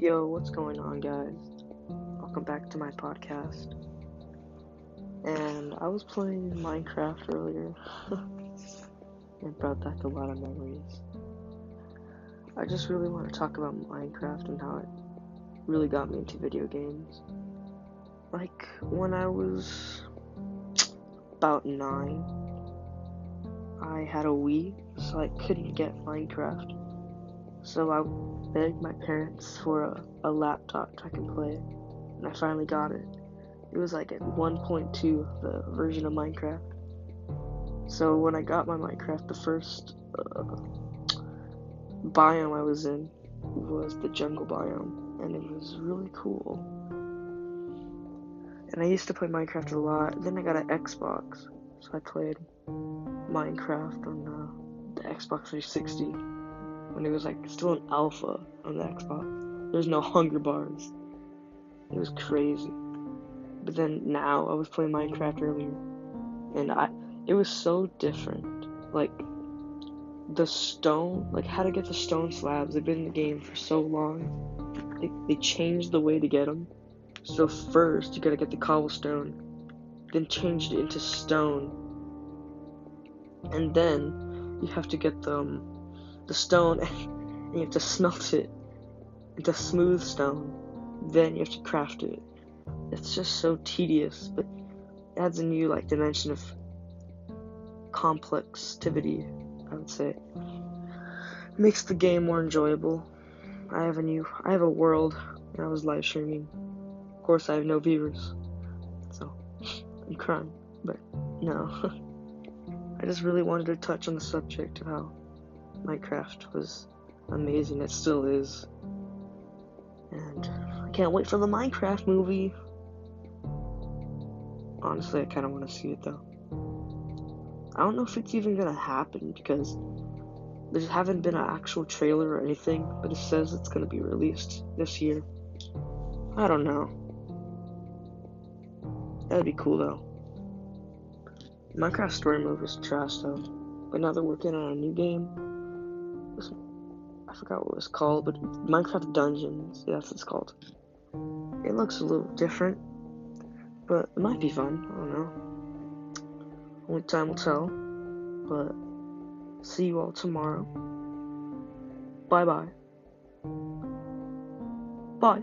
Yo, what's going on, guys? Welcome back to my podcast. And I was playing Minecraft earlier. it brought back a lot of memories. I just really want to talk about Minecraft and how it really got me into video games. Like, when I was about nine, I had a Wii, so I couldn't get Minecraft. So I begged my parents for a, a laptop I can play and I finally got it. It was like at 1.2, the version of Minecraft. So when I got my Minecraft, the first uh, biome I was in was the jungle biome, and it was really cool. And I used to play Minecraft a lot. Then I got an Xbox, so I played Minecraft on uh, the Xbox 360 when it was like still an alpha on the Xbox. There's no hunger bars. It was crazy. But then now I was playing Minecraft earlier, and I it was so different. Like the stone, like how to get the stone slabs. They've been in the game for so long. They they changed the way to get them. So first you gotta get the cobblestone, then changed it into stone, and then you have to get the um, the stone and you have to smelt it into smooth stone. Then you have to craft it. It's just so tedious, but adds a new like dimension of complexity. I would say makes the game more enjoyable. I have a new, I have a world, and I was live streaming. Of course, I have no viewers, so I'm crying. But no, I just really wanted to touch on the subject of how Minecraft was amazing. It still is. And I can't wait for the Minecraft movie. Honestly, I kind of want to see it though. I don't know if it's even gonna happen because there haven't been an actual trailer or anything, but it says it's gonna be released this year. I don't know. That'd be cool though. Minecraft Story Mode was trash though, but now they're working on a new game I forgot what it was called, but Minecraft Dungeons. Yeah, that's what it's called. It looks a little different, but it might be fun. I don't know. Only time will tell. But see you all tomorrow. Bye bye. Bye.